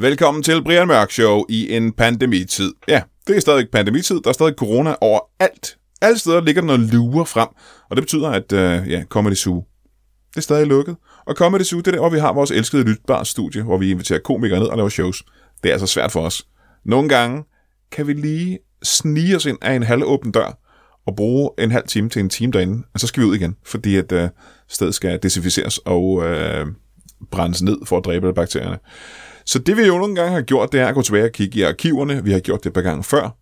Velkommen til Brian Mørk Show i en pandemitid. Ja, det er stadig pandemitid. Der er stadig corona overalt. Alle steder ligger der noget lurer frem, og det betyder, at øh, ja, Comedy Zoo, det er stadig lukket. Og Comedy Zoo, det er der, hvor vi har vores elskede lytbare studie, hvor vi inviterer komikere ned og laver shows. Det er altså svært for os. Nogle gange kan vi lige snige os ind af en halvåben dør og bruge en halv time til en time derinde, og så skal vi ud igen, fordi at øh, stedet skal desinficeres og øh, brændes ned for at dræbe bakterierne. Så det vi jo nogle gange har gjort, det er at gå tilbage og kigge i arkiverne. Vi har gjort det et par gange før.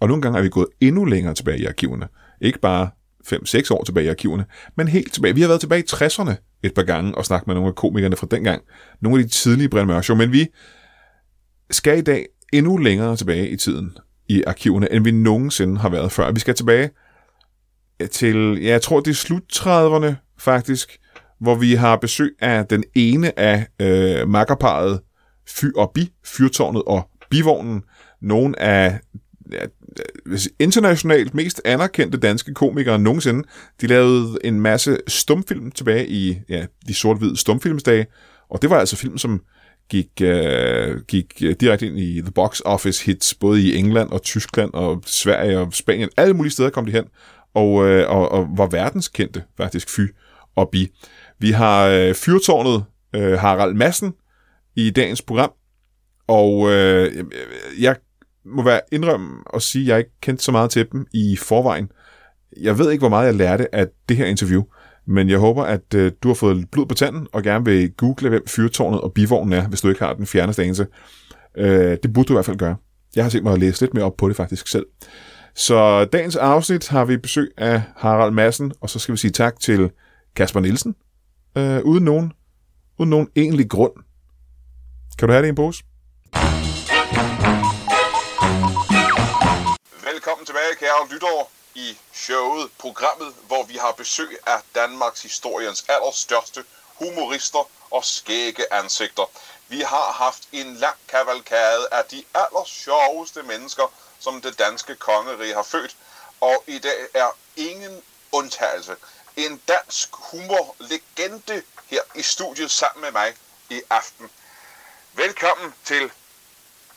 Og nogle gange er vi gået endnu længere tilbage i arkiverne. Ikke bare 5-6 år tilbage i arkiverne, men helt tilbage. Vi har været tilbage i 60'erne et par gange og snakket med nogle af komikerne fra dengang. Nogle af de tidlige Brian Mørk Show, men vi skal i dag endnu længere tilbage i tiden i arkiverne, end vi nogensinde har været før. Vi skal tilbage til, ja, jeg tror det er slut 30'erne faktisk, hvor vi har besøg af den ene af øh, makkerparet Fy og Bi, Fyrtårnet og Bivognen, nogle af ja, internationalt mest anerkendte danske komikere nogensinde. De lavede en masse stumfilm tilbage i ja, de sort-hvide stumfilmsdage, og det var altså film, som gik, øh, gik øh, direkte ind i the box office hits, både i England og Tyskland og Sverige og Spanien. Alle mulige steder kom de hen, og, øh, og, og var verdenskendte faktisk, Fy og Bi. Vi har øh, fyrtårnet øh, Harald Madsen, i dagens program, og øh, jeg må være indrømme og sige, at jeg ikke kendte så meget til dem i forvejen. Jeg ved ikke, hvor meget jeg lærte af det her interview, men jeg håber, at øh, du har fået blod på tanden og gerne vil google, hvem fyrtårnet og bivognen er, hvis du ikke har den fjerneste anelse. Øh, det burde du i hvert fald gøre. Jeg har set mig at læse lidt mere op på det faktisk selv. Så dagens afsnit har vi besøg af Harald Madsen, og så skal vi sige tak til Kasper Nielsen, øh, uden, nogen, uden nogen egentlig grund. Kan du have det i en pose? Velkommen tilbage, kære lyttere, i showet, programmet, hvor vi har besøg af Danmarks historiens allerstørste humorister og skægge ansigter. Vi har haft en lang kavalkade af de allersjoveste mennesker, som det danske kongerige har født, og i dag er ingen undtagelse en dansk humorlegende her i studiet sammen med mig i aften. Velkommen til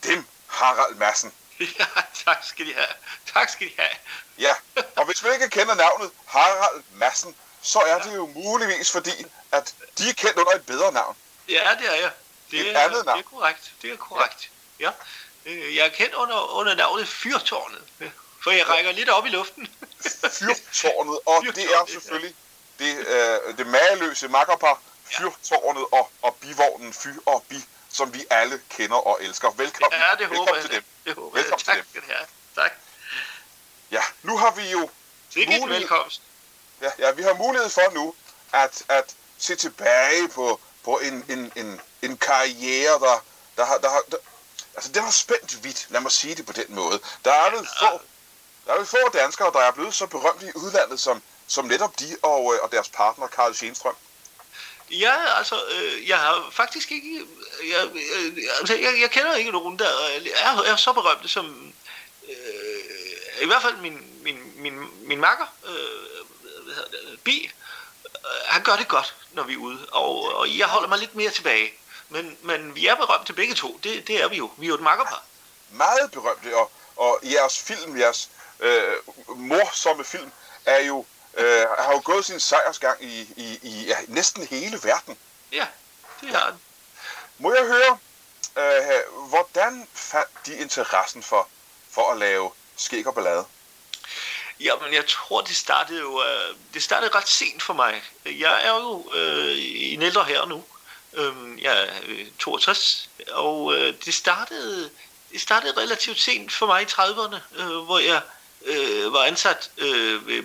dem, Harald Madsen. Ja, tak skal de have. Tak skal de have. Ja, og hvis man ikke kender navnet Harald Madsen, så er det jo muligvis fordi, at de er kendt under et bedre navn. Ja, det er jeg. Det Et er, andet navn. Det er korrekt. Det er korrekt. Ja. Øh, Jeg er kendt under, under navnet Fyrtårnet. For jeg rækker lidt op i luften. Fyrtårnet, og det er Fyrtårnet, ja. selvfølgelig det, øh, det mageløse makkerpar, Fyrtårnet og, og bivognen Fy og Bi, som vi alle kender og elsker. Velkommen, Ja, det velkommen håber jeg. til dem. Det håber jeg. Velkommen til Tak dem. skal de have. Tak. Ja, nu har vi jo Sikke Mulighed- velkomst. Ja, ja, vi har mulighed for nu at, at se tilbage på, på en, en, en, en karriere, der, der, har, der, har, der, altså den har spændt vidt, lad mig sige det på den måde. Der er vel få, der er vel få danskere, der er blevet så berømte i udlandet, som, som netop de og, øh, og deres partner, Karl Schenstrøm. Ja, altså, øh, jeg har faktisk ikke... Jeg, øh, altså, jeg, jeg kender ikke nogen, der er, er så berømte som... Øh, I hvert fald min, min, min, min makker, øh, hvad hedder det, Bi, øh, han gør det godt, når vi er ude, og, og jeg holder mig lidt mere tilbage. Men, men vi er berømte begge to, det, det er vi jo. Vi er jo et makkerpar. Meget berømte, og, og jeres film, jeres øh, morsomme film, er jo, øh, har jo gået sin sejrsgang i, i, i ja, næsten hele verden. Ja, det har han. Må jeg høre, øh, hvordan fandt de interessen for, for at lave skæg og ballade? Jamen, jeg tror, det startede jo øh, det startede ret sent for mig. Jeg er jo øh, en ældre her nu. Øhm, jeg er øh, 62, og øh, det startede det startede relativt sent for mig i 30'erne, øh, hvor jeg øh, var ansat øh, ved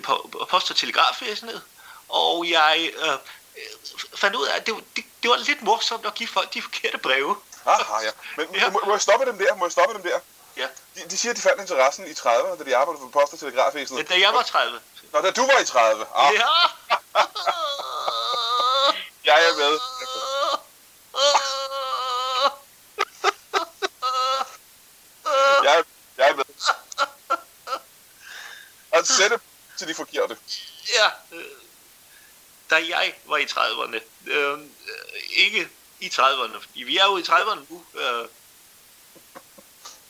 post- og telegrafvæsenet, og jeg øh, fandt ud af, at det, var- det, det var lidt morsomt at give folk de forkerte breve. Aha, ja. Men Ja. ja. Må, må jeg stoppe dem der? Må jeg stoppe dem der? Ja. De, de siger, at de fandt interessen i 30'erne, da de arbejdede for post- og telegrafvæsenet. Da jeg var 30. Nå, da du var i 30. Ah, Ja. jeg er med. Jeg, er- jeg er med. At sætte til de forkerte. Ja, øh, da jeg var i 30'erne, øh, ikke i 30'erne. Fordi vi er jo i 30'erne nu. Øh.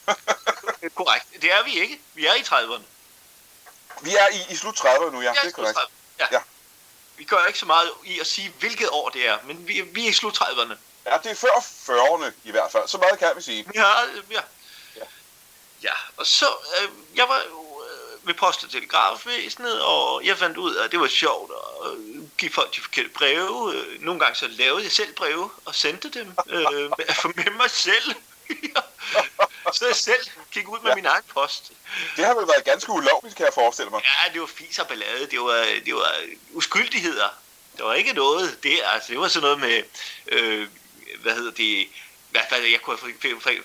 korrekt. Det er vi ikke. Vi er i 30'erne. Vi er i, i slut 30'erne nu, ja. Det er korrekt. 30'erne. Ja. Ja. Vi gør ikke så meget i at sige, hvilket år det er, men vi, vi er i slut 30'erne. Ja, det er før 40'erne i hvert fald. Så meget kan vi sige. Ja, ja. Ja. Ja, og så, øh, jeg var ved post- og telegrafvæsenet, og jeg fandt ud af, at det var sjovt at øh, give folk de forkerte breve. Øh, nogle gange så lavede jeg selv breve og sendte dem øh, med, mig selv. så jeg selv gik ud med Ja. min egen post. Det har vel været ganske ulovligt, kan jeg forestille mig. Ja, det var fis og ballade. Det var, det var uskyldigheder. Der var ikke noget der. Altså, det var sådan noget med, øh, hvad hedder det, hvad, hvad jeg kunne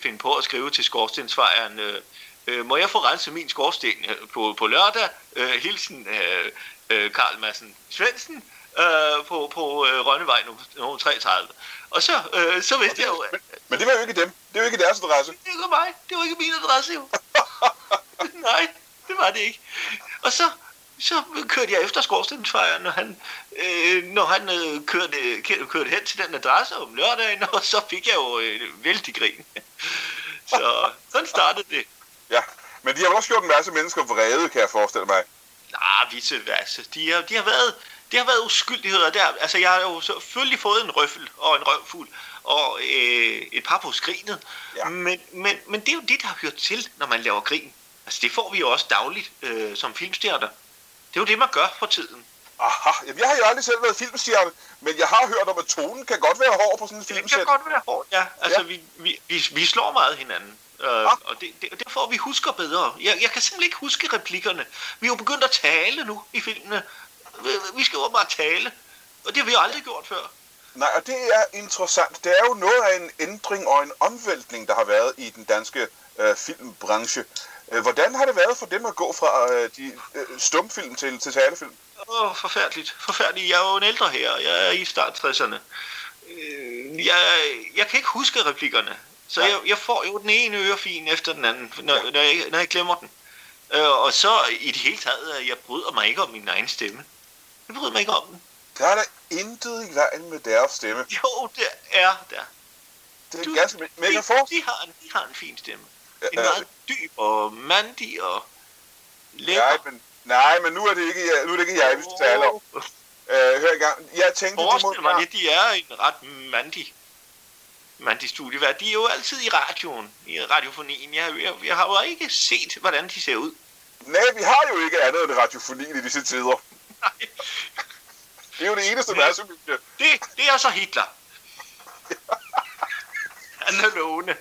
finde på at skrive til skorstensfejeren. Øh, øh, må jeg få renset min skorsten øh, på, på lørdag? Øh, hilsen øh, øh, Karl Madsen Svendsen øh, på, på øh, Rønnevej nummer, nummer 33. Og så, øh, så vidste jeg jo, at Men det var jo ikke dem. Det er jo ikke deres adresse. det var mig. Det var ikke min adresse, jo. Nej, det var det ikke. Og så, så kørte jeg efter skorstensfejeren, når han, øh, når han øh, kørte, kørte hen til den adresse om lørdagen, og så fik jeg jo øh, vældig grin. Så sådan startede det. Ja. Men de har vel også gjort en masse mennesker vrede, kan jeg forestille mig. Nej, visse altså, de, har, de har været, det har været uskyldigheder der. Altså, jeg har jo selvfølgelig fået en røffel og en røvfuld og øh, et par på skrinet. Ja. Men, men, men det er jo det, der hører til, når man laver grin. Altså, det får vi jo også dagligt øh, som filmstjerner. Det er jo det, man gør for tiden. Aha, jamen, jeg har jo aldrig selv været filmstjerne, men jeg har hørt om, at tonen kan godt være hård på sådan en Det kan filmsæt. godt være hårdt, ja. Altså, ja. Vi, vi, vi, vi slår meget hinanden. Øh, og det, det, derfor vi husker bedre. Jeg, jeg kan simpelthen ikke huske replikkerne. Vi er jo begyndt at tale nu i filmene. Vi, vi skal jo bare tale. Og det har vi aldrig gjort før. Nej, og det er interessant. Det er jo noget af en ændring og en omvæltning, der har været i den danske øh, filmbranche. Øh, hvordan har det været for dem at gå fra øh, de øh, stumfilm til, til talefilm? Åh, oh, forfærdeligt. Forfærdeligt. Jeg er jo en ældre her. Jeg er i start 60'erne. Øh, jeg, jeg kan ikke huske replikkerne. Så jeg, jeg får jo den ene ørefin efter den anden, når, når, jeg, når jeg glemmer den. Øh, og så i det hele taget, øh, jeg bryder mig ikke om min egen stemme. Jeg bryder mig ikke om den. Der er der intet i vejen med deres stemme. Jo, det er der. Det er Du- ganske... Men jeg de, de, har en, de har en fin stemme. En Øh, meget dyb og mandig og lækker. Nej, men, nej, men nu er det ikke, nu er det ikke jeg, vi skal tale om. Øh, hør i gang. Jeg tænkte, må Forestil mig lidt, de er en ret mandig, mandig studievært. De er jo altid i radioen, i radiofonien. Jeg, jeg, jeg har jo ikke set, hvordan de ser ud. Nej, vi har jo ikke andet end radiofoni i disse tider. Nej, Det er jo det eneste Nej. massomedie. det, det er så Hitler. Han er lovende.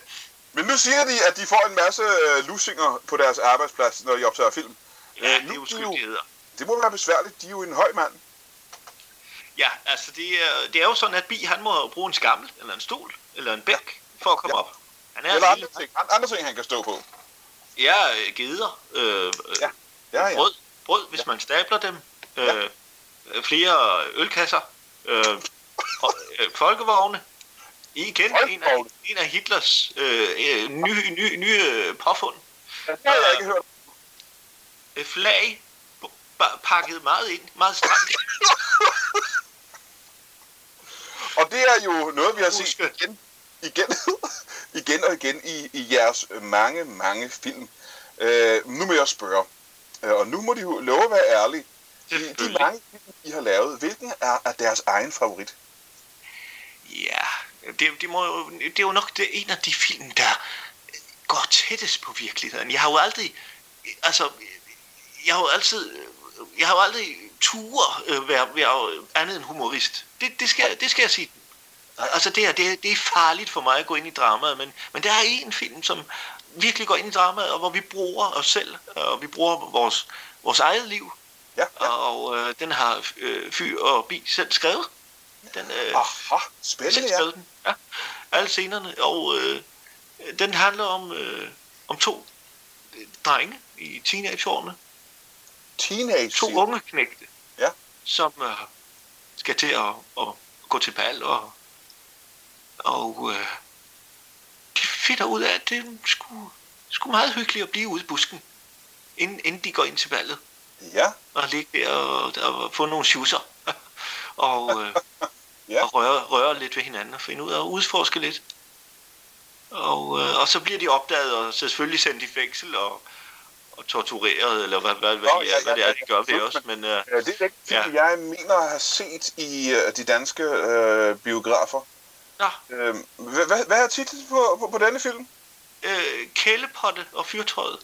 Men nu siger de, at de får en masse øh, lusinger på deres arbejdsplads, når de optager film. Ja, Øh, det nu er er uskyldigheder. Det må være besværligt. De er jo en høj mand. Ja, altså det er, det er jo sådan, at Bi, han må bruge en skammel, eller en stol, eller en bænk, for at komme Ja. op. Han er Eller andre ting, an- andre ting, han kan stå på. ja, øh, geder, øh, øh, Ja. Ja, ja. brød, brød, hvis man stabler dem, øh, øh, flere ølkasser, øh, og, øh, folkevogne. Igen en af, en af Hitlers øh, øh, nye, nye, nye øh, påfund. Det har jeg ikke hørt. Øh, flag pa- pakket meget ind, meget stramt. Og det er jo noget, vi har set igen, igen, igen og igen i, i jeres mange, mange film. Øh, nu må jeg spørge, øh, og nu må de jo love at være ærlige. De, de mange film, I har lavet, hvilken er, er deres egen favorit? Ja, det, det, må jo, det er jo nok det, en af de film, der går tættest på virkeligheden. Jeg har jo aldrig, altså, jeg har jo altid, jeg har jo aldrig tur øh, være, være andet end humorist. Det, det, skal, det skal jeg sige. Altså, det er, det, det er farligt for mig at gå ind i dramaet, men, men der er en film, som virkelig går ind i dramaet, og hvor vi bruger os selv, og vi bruger vores, vores eget liv, Ja, ja. og øh, den har øh, Fy og Bi selv skrevet. Den, øh, Aha, spændende, selv ja. skrevet den. Ja, alle scenerne. Og øh, den handler om, øh, om to øh, drenge i teenageårene. Teenage. To siger unge knægte. Ja. Som øh, skal til at, at gå til bal. Og, og øh, de finder ud af, at det sgu, sgu meget hyggeligt at blive ude i busken. Inden, inden de går ind til ballet. Ja, Og ligge der og, og få nogle schusser. og, øh, ja. og røre, røre lidt ved hinanden og finde ud af at udforske lidt. Og, øh, og så bliver de opdaget og selvfølgelig sendt i fængsel og, og tortureret, eller hvad, hvad, hvad, oh, ja, hvad det er, de gør ved os. Men, øh, ja, det er ikke ja. jeg mener at have set i uh, de danske øh, biografer. Ja. Øh, hvad, hvad, hvad er titlen på, på, på denne film? Øh, Kælepotte og fyrtøjet.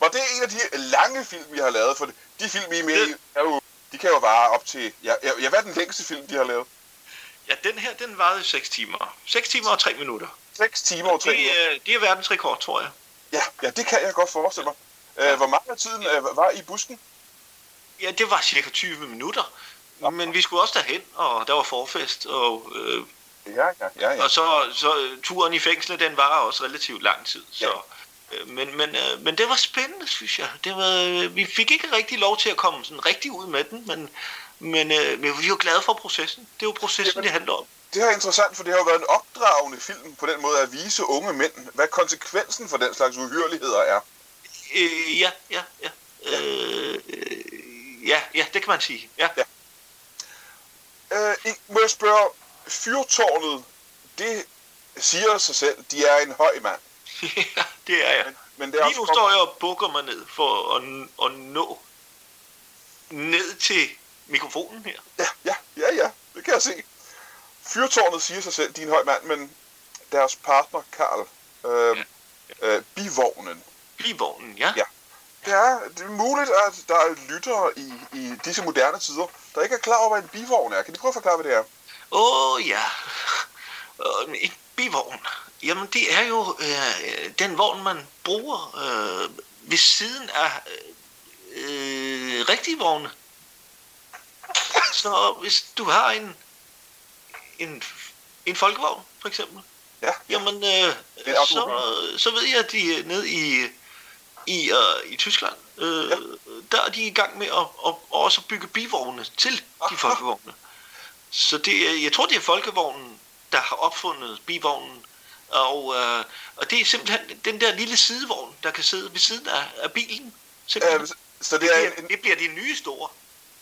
Var det en af de lange film, vi har lavet? For de film, vi er med i, er jo, de kan jo vare op til... Ja, ja, hvad er den længste film, de har lavet? Ja, den her, den varede 6 timer. 6 timer og 3 minutter. 6 timer og 3 det, minutter? Det er verdensrekord, tror jeg. Ja, ja, det kan jeg godt forestille mig. Ja. Hvor meget af tiden øh, var I busken? Ja, det var cirka 20 minutter. Ja. Men vi skulle også derhen, og der var forfest, og... Øh, ja, ja, ja, ja. Og så, så turen i fængslet, den var også relativt lang tid, så... Ja. Øh, men, men, øh, men det var spændende, synes jeg. Det var, vi fik ikke rigtig lov til at komme sådan rigtig ud med den, men, men, øh, men vi var glade for processen. Det er jo processen, Jamen, det handler om. Det er interessant, for det har jo været en opdragende film på den måde at vise unge mænd, hvad konsekvensen for den slags uhyreligheder er. Øh, ja, ja, ja. Ja. Øh, ja, ja, det kan man sige. Ja. ja. Øh, må jeg spørge, fyrtårnet, det siger sig selv, de er en høj mand. ja, det er jeg. Men, men det er Lige nu står jeg og bukker mig ned for at, at nå ned til mikrofonen her. Ja, ja, ja, ja, det kan jeg se. Fyrtårnet siger sig selv, din høj mand, men deres partner, Karl, øh, ja. øh, bivognen. Bivognen, ja. Ja. Det er, det er muligt, at der er lyttere i, i disse moderne tider, der ikke er klar over, hvad en bivogn er. Kan de prøve at forklare, hvad det er? Åh, oh, ja. En bivogn. Jamen, det er jo øh, den vogn, man bruger øh, ved siden af øh, rigtige vogne. Så hvis du har en, en, en folkevogn, for eksempel, ja. jamen, øh, så, så ved jeg, at de ned i, i, uh, i Tyskland, øh, ja. der er de i gang med at, at, at også bygge bivogne til Aha. de folkevogne. Så det, jeg tror, det er folkevognen, der har opfundet bivognen, og, øh, og det er simpelthen den der lille sidevogn, der kan sidde ved siden af, af bilen. Øh, så det, er det, bliver, en, det bliver de nye store.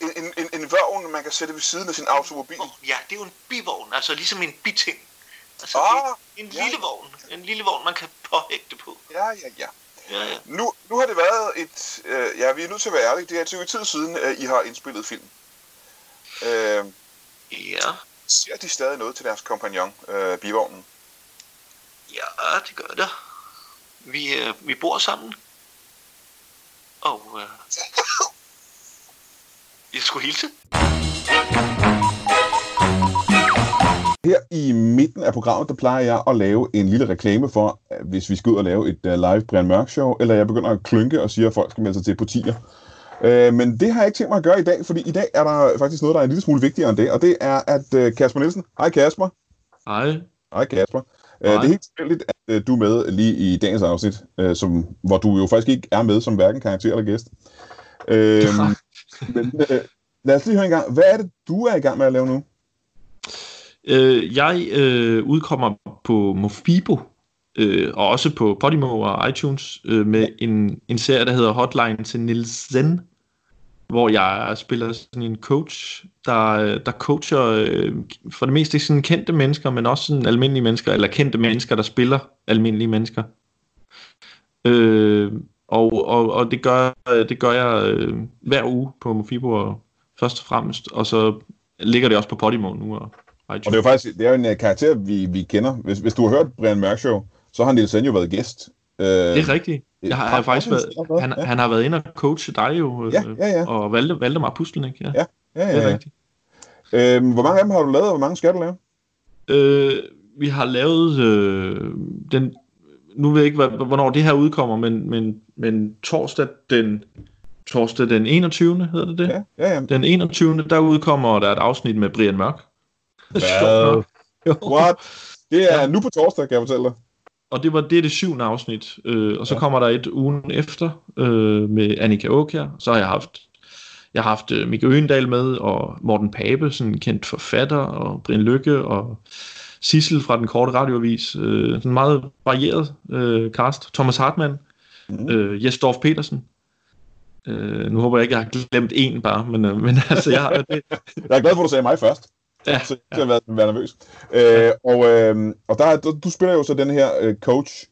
En, en, en vogn, man kan sætte ved siden af sin automobil? Ja, det er jo en bivogn, altså ligesom en biting. Altså ah, en, en ja. lille vogn, en lille vogn, man kan påhægte på. Ja, ja, ja. ja, ja. Nu, nu har det været et, øh, ja, vi er nødt til at være ærlige, det er et stykke tid siden, at I har indspillet film. Øh, ja. Ser de stadig noget til deres kompagnon, øh, bivognen? Ja, det gør det. Vi, øh, vi bor sammen. Og øh, jeg skulle hilse. Her i midten af programmet, der plejer jeg at lave en lille reklame for, hvis vi skal ud og lave et uh, live Brian Mørk Show, eller jeg begynder at klynke og siger, at folk skal melde sig til på tier. Uh, men det har jeg ikke tænkt mig at gøre i dag, fordi i dag er der faktisk noget, der er en lille smule vigtigere end det, og det er, at uh, Kasper Nielsen, hej Kasper. Hej. Hej Kasper. Uh, det er helt tilfældigt, at uh, du er med lige i dagens afsnit, uh, som, hvor du jo faktisk ikke er med som hverken karakter eller gæst. Uh, men uh, lad os lige høre en gang. Hvad er det, du er i gang med at lave nu? Uh, jeg uh, udkommer på Mofibo, uh, og også på Podimo og iTunes, uh, med en, en serie, der hedder Hotline til Nils Zen, hvor jeg spiller sådan en coach, der, der coacher øh, for det meste sådan kendte mennesker, men også sådan almindelige mennesker, eller kendte mennesker, der spiller almindelige mennesker. Øh, og, og, og det gør, det gør jeg øh, hver uge på Mofibo først og fremmest, og så ligger det også på Podimo nu. Og, og det er jo faktisk det er jo en uh, karakter, vi, vi kender. Hvis, hvis du har hørt Brian Mørk Show, så har Niels jo været gæst. Øh, det er rigtigt. Jeg har, har faktisk været, han, ja. han har været inde og coache dig jo, ja, ja, ja. og valgte, valgte mig puslen, ikke? Ja, ja, ja. ja, Det er rigtigt. Øhm, hvor mange af dem har du lavet, og hvor mange skal du lave? Øh, vi har lavet øh, den, nu ved jeg ikke, hvornår det her udkommer, men, men, men torsdag den, torsdag den 21. hedder det det? Ja, ja, ja. Den 21. der udkommer der et afsnit med Brian Mørk. Hvad? What? Det er ja. nu på torsdag, kan jeg fortælle dig og det var det, det syvende afsnit. Øh, og så ja. kommer der et ugen efter øh, med Annika Åkjær. Så har jeg haft jeg har haft øh, Mikke Øgendal med, og Morten Pape, sådan en kendt forfatter, og Brian Lykke, og Sissel fra den korte radioavis. Øh, sådan meget varieret øh, cast. Thomas Hartmann, mm. øh, Jes Dorf Petersen. Øh, nu håber jeg ikke, jeg har glemt en bare, men, øh, men altså, jeg har det. Jeg er glad for, at du sagde mig først. Ja, Så jeg skal være, være nervøs. Øh, og øh, og der, er- du, spiller jo så den her øh, coach,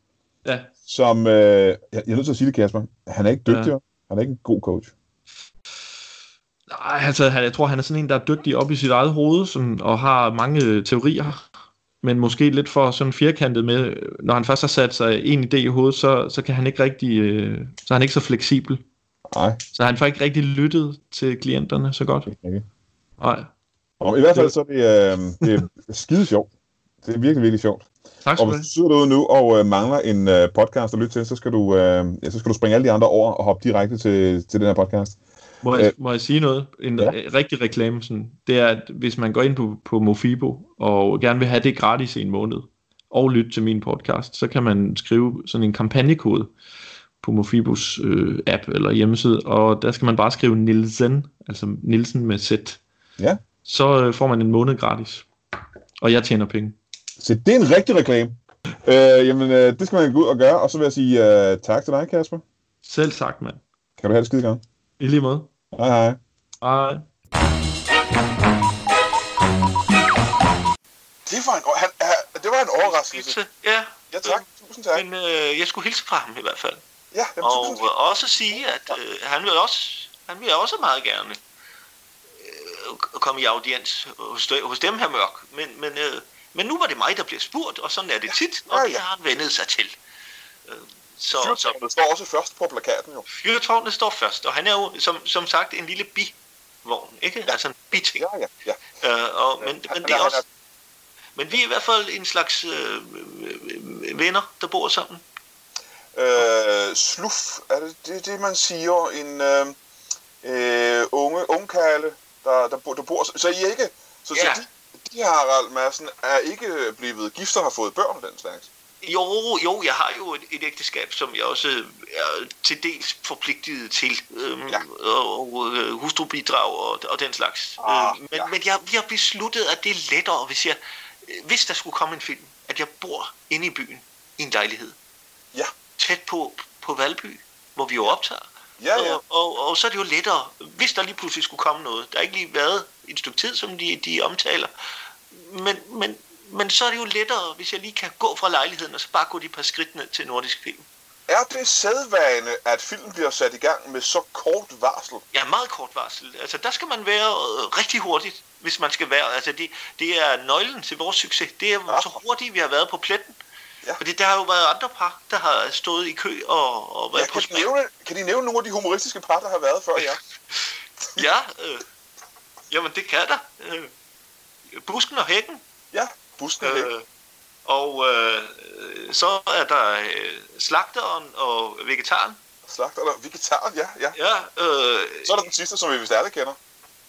ja. som... Øh, jeg, jeg er nødt til at sige det, Kasper. Han er ikke dygtig. Ja. Han er ikke en god coach. Nej, altså, han- jeg tror, han er sådan en, der er dygtig op i sit eget hoved, sådan, og har mange øh, teorier, men måske lidt for sådan firkantet med, når han først har sat sig en idé i hovedet, så, så kan han ikke rigtig, øh, så er han ikke så fleksibel. Nej, Så han får ikke rigtig lyttet til klienterne så godt. ikke. Nej, Og i hvert fald så er det, øh, det er skide sjovt. Det er virkelig, virkelig sjovt. tak Og skal du hvis du sidder derude nu og øh, mangler en øh, podcast at lytte til, så skal, du, øh, ja, så skal du springe alle de andre over og hoppe direkte til, til den her podcast. Må jeg, må jeg sige noget? En Ja. ja. rigtig reklame, sådan, det er, at hvis man går ind på, på Mofibo og gerne vil have det gratis i en måned, og lytte til min podcast, så kan man skrive sådan en kampagnekode på Mofibos øh, app eller hjemmeside, og der skal man bare skrive Nielsen, altså Nielsen med Z. Ja. Så øh, får man en måned gratis. Og jeg tjener penge. Så det er en rigtig reklame. Øh, jamen, øh, det skal man gå ud og gøre, og så vil jeg sige øh, tak til dig, Kasper. Selv sagt, mand. Kan du have det skide godt. I lige måde. Hej hej. Hej. Det var en, han, han, det var en overraskelse. Hilse. Ja, Ja, tak. Tusind tak. men øh, jeg skulle hilse fra ham i hvert fald. Ja, jamen, Og tusind tak. også sige, at øh, han vil også han vil også meget gerne øh, komme i audiens hos, hos dem her mørk. Men, men, øh, men nu var det mig, der blev spurgt, og sådan er det tit, og Ja, det ja. har han vendet sig til. Øh, Så, så Fyrtårnet står også først på plakaten jo. fyrtårnet står først, og han er jo som, som sagt en lille bivogn, ikke? Ja. Altså en biting. Ja, ja, ja. Øh, og, men, Han- men, det er er- også, men vi er i hvert fald en slags øh, øh, venner, der bor sammen. Øh, sluf, er det, det det, man siger? En øh, øh, unge, ungkarle, der, der, bor, der bor... Så I er ikke... Så, Ja. så de, de Harald Madsen er ikke blevet gift og har fået børn den slags? Jo, jo, jeg har jo et, et ægteskab, som jeg også er til dels forpligtet til. Øhm, Ja. Og, og øh, hustrubidrag og, og den slags. Ah, øh, men ja. men jeg, vi har besluttet, at det er lettere, hvis, jeg, øh, hvis der skulle komme en film, at jeg bor inde i byen i en lejlighed. Ja. Tæt på, på Valby, hvor vi jo optager. Ja, ja. Og, og, og så er det jo lettere, hvis der lige pludselig skulle komme noget. Der har ikke lige været et stykke tid, som de, de omtaler. Men, men, men så er det jo lettere, hvis jeg lige kan gå fra lejligheden, og så bare gå de par skridt ned til Nordisk Film. Er det sædvane, at filmen bliver sat i gang med så kort varsel? Ja, meget kort varsel. Altså, der skal man være øh, rigtig hurtigt, hvis man skal være. Altså, det, det er nøglen til vores succes. Det er Ja. så hurtigt, vi har været på pletten. Ja. Fordi der har jo været andre par, der har stået i kø og, og været Ja, på kan, de spring. nævne, kan de nævne nogle af de humoristiske par, der har været før jer? Ja, øh, jamen det kan der. Øh, busken og hækken. Ja, busken øh, og øh, så er der øh, slagteren og vegetaren. Slagter eller vegetar, ja, ja. Ja, øh, Så er der den sidste, som vi vist alle kender.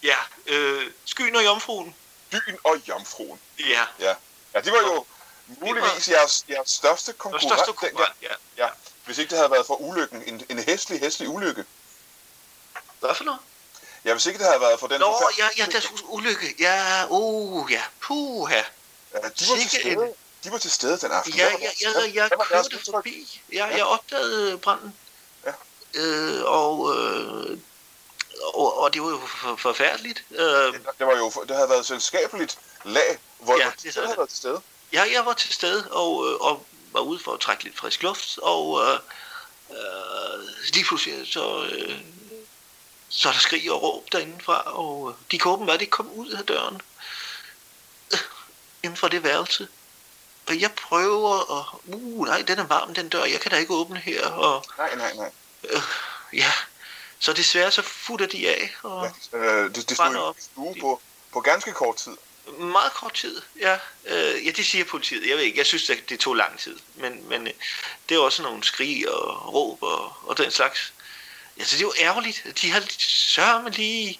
ja øh, skyen og jomfruen. Byen og Jomfruen. Ja, Ja, ja det var jo muligvis jeres, jeres største og konkurrent største konkurrent. Ja. Ja, hvis ikke det havde været for ulykken. En, en hæslig, hæslig ulykke. Hvad for noget? Ja, hvis ikke det havde været for den... Nå, ja, ja, deres ulykke. Ja, uh, ja, puha. ja, de var til stede. De var til stede den aften. Ja, Hvad var jeg, jeg, kørte forbi. Ja, Ja. jeg opdagede branden. Ja. Øh, og, øh, og, og det var jo for, forfærdeligt. Øh, Det, var jo, det havde været et selskabeligt lag, hvor Ja, ja, det de havde det. været til stede. Ja, jeg var til stede og, øh, og var ude for at trække lidt frisk luft, og øh, øh, lige pludselig så, øh, så er der skrig og råb derindefra, og øh, de kan åbenbart ikke komme ud af døren inden for det værelse. Og jeg prøver, og uh, nej, den er varm, den dør, jeg kan da ikke åbne her, og Nej, nej, nej. ja, så desværre så futter de af, og Ja, øh, det, det stod i stue på, på ganske kort tid. Meget kort tid, ja. Øh, ja, det siger politiet. Jeg ved ikke, jeg synes, at det tog lang tid. Men, men øh, det er også nogle skrig og råb og, og den slags. Altså, det er jo ærgerligt. De har sørme lige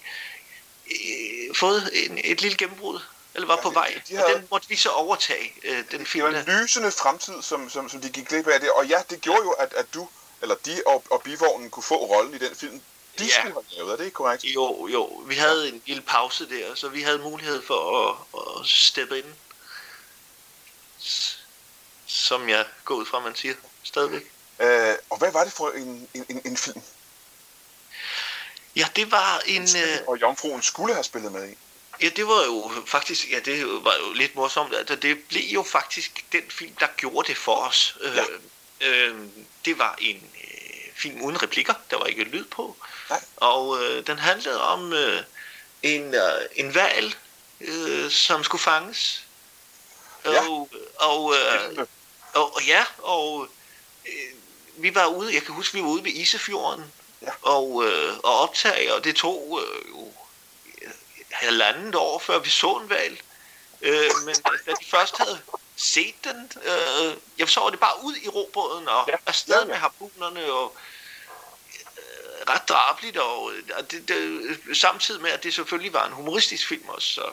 øh, fået en, et lille gennembrud, eller var Ja, på de- vej. de Og havde- den måtte vi så overtage, øh, den Det film var der. en lysende fremtid, som, som, som de gik glip af det. Og ja, det gjorde jo, at, at du, eller de og, og bivognen kunne få rollen i den film, de Ja. skulle have lavet. Er det ikke korrekt? Jo, jo. Vi havde en lille pause der, så vi havde mulighed for at, at steppe ind. Som jeg går ud fra, man siger stadigvæk. Øh, og hvad var det for en, en, en, en film? Ja, det var en... Øh, Og Jomfruen skulle have spillet med i. ja, det var jo faktisk... Ja, det var jo lidt morsomt. Altså, det blev jo faktisk den film, der gjorde det for os. Ja. Øh, øh, det var en øh, film uden replikker. Der var ikke lyd på. Nej. Og øh, den handlede om øh, en, øh, en valg, øh, som skulle fanges. Ja. Og, og, øh, og, og ja, og øh, vi var ude, jeg kan huske, vi var ude ved Isefjorden Ja. og, øh, og optage, og det tog øh, jo øh, halvandet år, før vi så en valg. Øh, men da de først havde set den, øh, jeg så var det bare ud i robåden og Ja, afsted ja, med harpunerne og øh, ret drabligt, og, og det, det, samtidig med, at det selvfølgelig var en humoristisk film også. Så,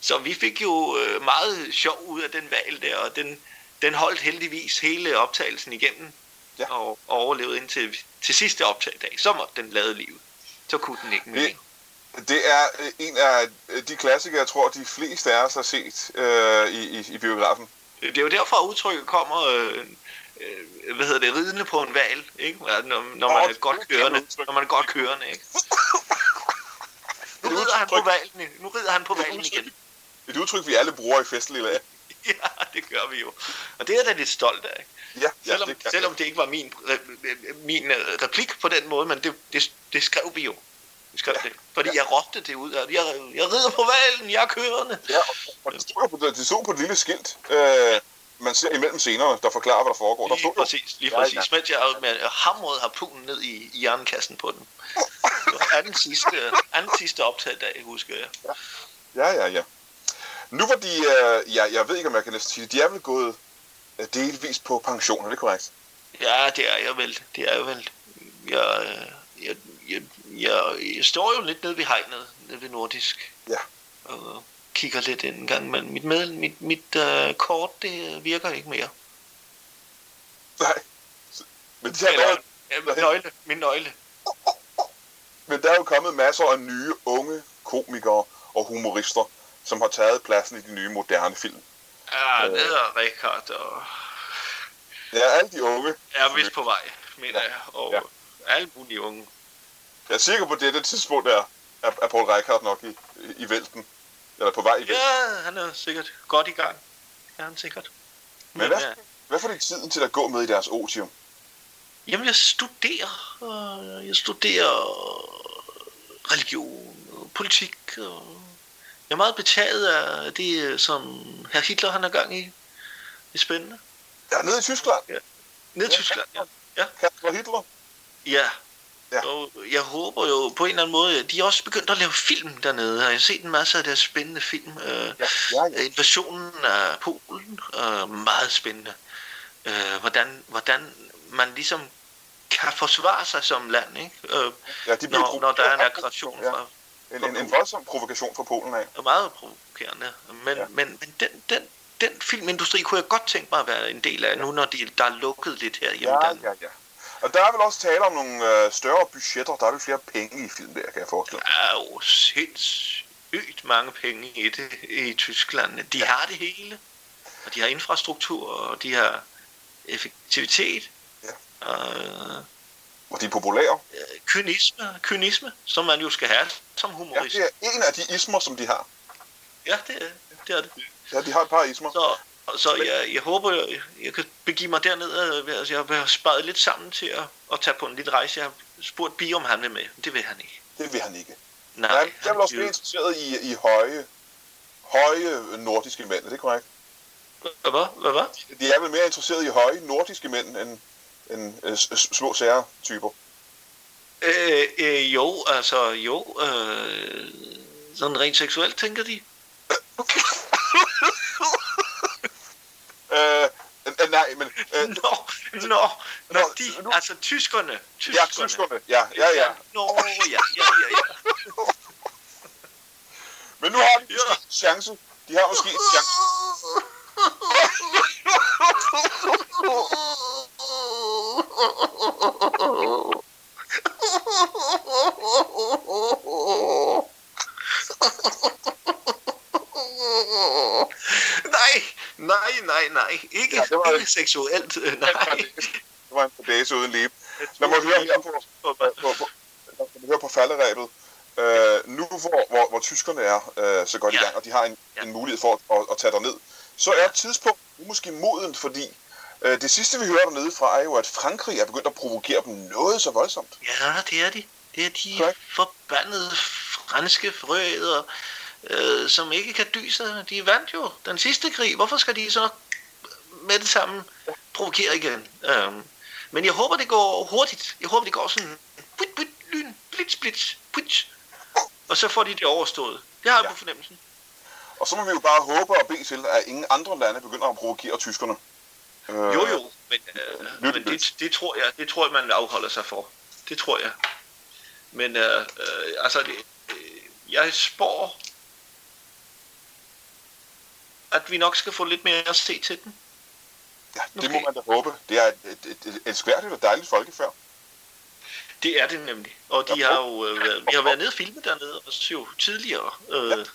så vi fik jo øh, meget sjov ud af den valg der, og den, den holdt heldigvis hele optagelsen igennem, Ja. og, og overlevede indtil til sidste optagdag. Så måtte den lade livet. Så kunne den ikke mere. Det- Det er øh, en af øh, de klassikere, jeg tror, de fleste af os har set øh, i, i, i biografen. Det er jo derfor, at udtrykket kommer, øh, øh, hvad hedder det, ridende på en valg, ikke? Når, når man Åh, er godt kørende. Når man er godt kørende, ikke? Nu rider han på valgen, nu rider han på udtryk. igen. Et udtryk, vi alle bruger i festlige lag. Ja, det gør vi jo. Og det er jeg da lidt stolt af. Ja, ja Selvom, det selvom det ikke var min, min øh, replik på den måde, men det, det, det skrev vi jo. Skrev Ja. det. Fordi Ja. jeg råbte det ud. Jeg, jeg rider på valgen, jeg er kørende. Ja, og, det, stod jo på, det stod på et lille skilt, øh, man ser imellem scenerne, der forklarer, hvad der foregår. Der Lige stod jo, præcis, lige Ja, præcis. ja. Mens jeg med hamrede harpunen ned i, i jernkassen på den. Det var anden sidste, anden sidste optagdag, husker jeg. ja, ja, ja. Nu var de, øh, ja, jeg ved ikke, om jeg kan næsten sige det, de er vel gået øh, delvis på pension, er det korrekt? Ja, det er jeg vel. Det er jeg vel. Jeg, øh, jeg, jeg, jeg, jeg står jo lidt nede ved hegnet, nede ved Nordisk. Ja. Og kigger lidt ind en gang, men mit, med, mit, mit uh, kort, det virker ikke mere. Nej. Men, de har Eller, lavet, ja, min nøgle, min nøgle. men der er jo kommet masser af nye, unge komikere og humorister, som har taget pladsen i de nye, moderne film. Ja, Øh. nede er Richard, og Ja, alle de unge. er vist på vej, mener Ja. jeg. Og Ja. Alle mulige unge. Jeg er sikker på, at dette tidspunkt er, er, er Paul Reichhardt nok i, i vælten. Eller på vej i vælten. Ja, han er sikkert godt i gang. Ja, han er sikkert. Men Men, hvad, ja. hvad får de tiden til at gå med i deres otium? Jamen, jeg studerer. og Jeg studerer religion og politik. Og jeg er meget betaget af det, som herr Hitler han er gang i. Det er spændende. Ja, nede i Tyskland. Ned i Ja, Tyskland, ja. Kasper Hitler. Ja. Ja. Og jeg håber jo på en eller anden måde, de er også begyndt at lave film dernede. Jeg har set en masse af deres spændende film. Øh, Ja, ja, ja. Invasionen af Polen er meget spændende. Øh, hvordan, hvordan man ligesom kan forsvare sig som land, ikke? Øh, ja de når, når der er en aggression Ja. fra En, en, en voldsom provokation fra Polen af. er meget provokerende. Men, Ja. ja. men, men den, den, den filmindustri kunne jeg godt tænke mig at være en del af, nu når de, der er lukket lidt her hjemme i Ja, ja, ja. Og der er vel også tale om nogle øh, større budgetter. Der er vel flere penge i film der, kan jeg forestille mig. Der er jo sindssygt mange penge i det i Tyskland. De har det hele. Og de har infrastruktur, og de har effektivitet. Ja. Og, øh, Og de er populære. kynisme, kynisme, som man jo skal have som Ja, humorist. det er en af de ismer, som de har. Ja, det, er, det er det. Ja, de har et par ismer. Så, så jeg, jeg håber, jeg, jeg kan begive mig derned. Altså, jeg vil have sparet lidt sammen til at, at tage på en lille rejse. Jeg har spurgt Bi, om han vil med. Det vil han ikke. Det vil han ikke. Nej, jeg er han vel også vil- mere interesseret i, i høje, høje nordiske mænd. Er det korrekt? Hvad, hvad, hvad? De er vel mere interesseret i høje nordiske mænd end, end øh, små sære typer. Øh, øh, jo, altså, jo. Øh, sådan rent seksuelt, tænker de? Øh, øh, nej, men... Øh, Nå, nå, nå, de, nu- altså tyskerne. ja, tyskerne. tyskerne. Ja, ja, ja. Nå, ja, ja, ja, ja. Men nu har de Ja. en chance. De har måske en chance. Nej, nej, nej, nej. Ikke, Ja, det var- ikke seksuelt. øh, Nej. Det var en dage uden liv. Lad mig høre her på, på, på, på. når hører på falderæbet, øh, nu hvor, hvor, hvor tyskerne er øh, så godt ja. i gang, og de har en, ja. en mulighed for at, at, at tage ned, så er tidspunkt måske moden, fordi øh, det sidste vi hører dernede fra er jo, at Frankrig er begyndt at provokere dem noget så voldsomt. Ja, det er de. Det er de okay. forbandede franske frøeder, øh, som ikke kan dy sig. De vandt jo den sidste krig. Hvorfor skal de så med det samme provokere igen? Um, men jeg håber, det går hurtigt. Jeg håber, det går sådan... Put, put, lyn, blitz, blitz, put. Og så får de det overstået. Det har jeg ja. på fornemmelsen. Og så må vi jo bare håbe og bede til, at ingen andre lande begynder at provokere tyskerne. Øh, jo, jo, men, øh, men det, det, tror jeg, det tror jeg, man afholder sig for. Det tror jeg. Men øh, øh, altså, det, øh, jeg spår, at vi nok skal få lidt mere at se til den. Ja, det okay. må man da håbe. Det er et, et, et, et elskværdigt og dejligt folkefærd. Det er det nemlig. Og de har jo øh, vi har været nede og filme dernede også jo tidligere. Øh,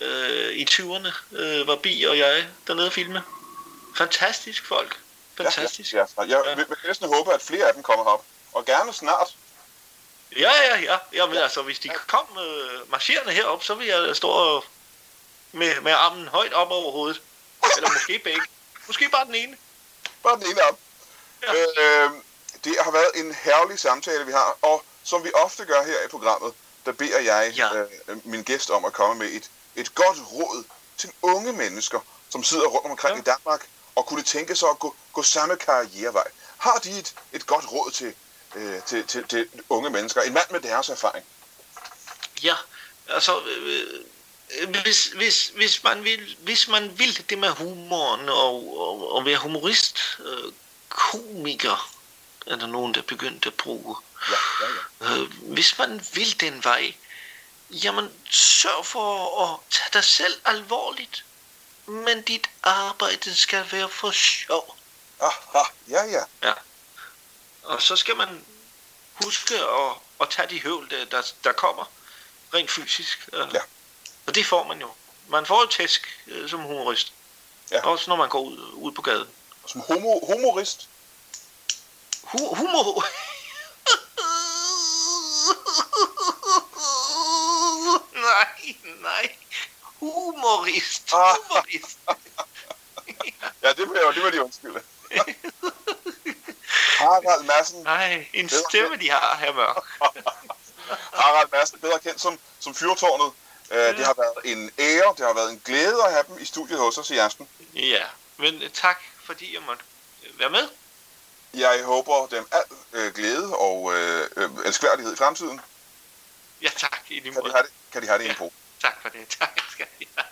ja. øh, I 20'erne øh, var Bi og jeg dernede og filme. Fantastisk folk. Fantastisk. Ja, ja, ja. Jeg vil, vil næsten håbe, at flere af dem kommer op. Og gerne snart. Ja, ja, ja. Jamen ja. altså, hvis de kom øh, marcherende herop, så vil jeg stå og, med, med armen højt op over hovedet. Eller måske begge. Måske bare den ene. Bare den ene op. Ja. Øh, det har været en herlig samtale, vi har, og som vi ofte gør her i programmet, der beder jeg ja. øh, min gæst om at komme med et, et godt råd til unge mennesker, som sidder rundt omkring ja. i Danmark, og kunne tænke sig at gå, gå samme karrierevej. Har de et, et godt råd til, øh, til, til, til unge mennesker? En mand med deres erfaring. Ja, altså... Øh, hvis, hvis, hvis, man vil, hvis man vil det med humoren og, og, og være humorist, øh, komiker, er der nogen, der begyndte at bruge. Ja, ja, ja. Øh, hvis man vil den vej, jamen sørg for at tage dig selv alvorligt. Men dit arbejde skal være for sjov. Aha, ja, ja. Ja. Og så skal man huske at, at tage de høvl, der, der, der kommer, rent fysisk. Ja. Og det får man jo. Man får jo tæsk øh, som humorist. Ja. Også når man går ud, ud på gaden. Som homo, humorist? Hu- humor... nej, nej. Humorist. Ah. Humorist. ja, det var, det var de undskylde. Harald Madsen. Nej, en stemme, de har her mørk. Harald Madsen, bedre kendt som, som fyrtårnet. Uh, det har været en ære, det har været en glæde at have dem i studiet hos os i aften. Ja, men tak fordi jeg måtte være med. Jeg håber dem al øh, glæde og øh, øh, elskværdighed i fremtiden. Ja, tak. I kan, de have det, kan de have det ja, en på. Tak for det. Tak skal I That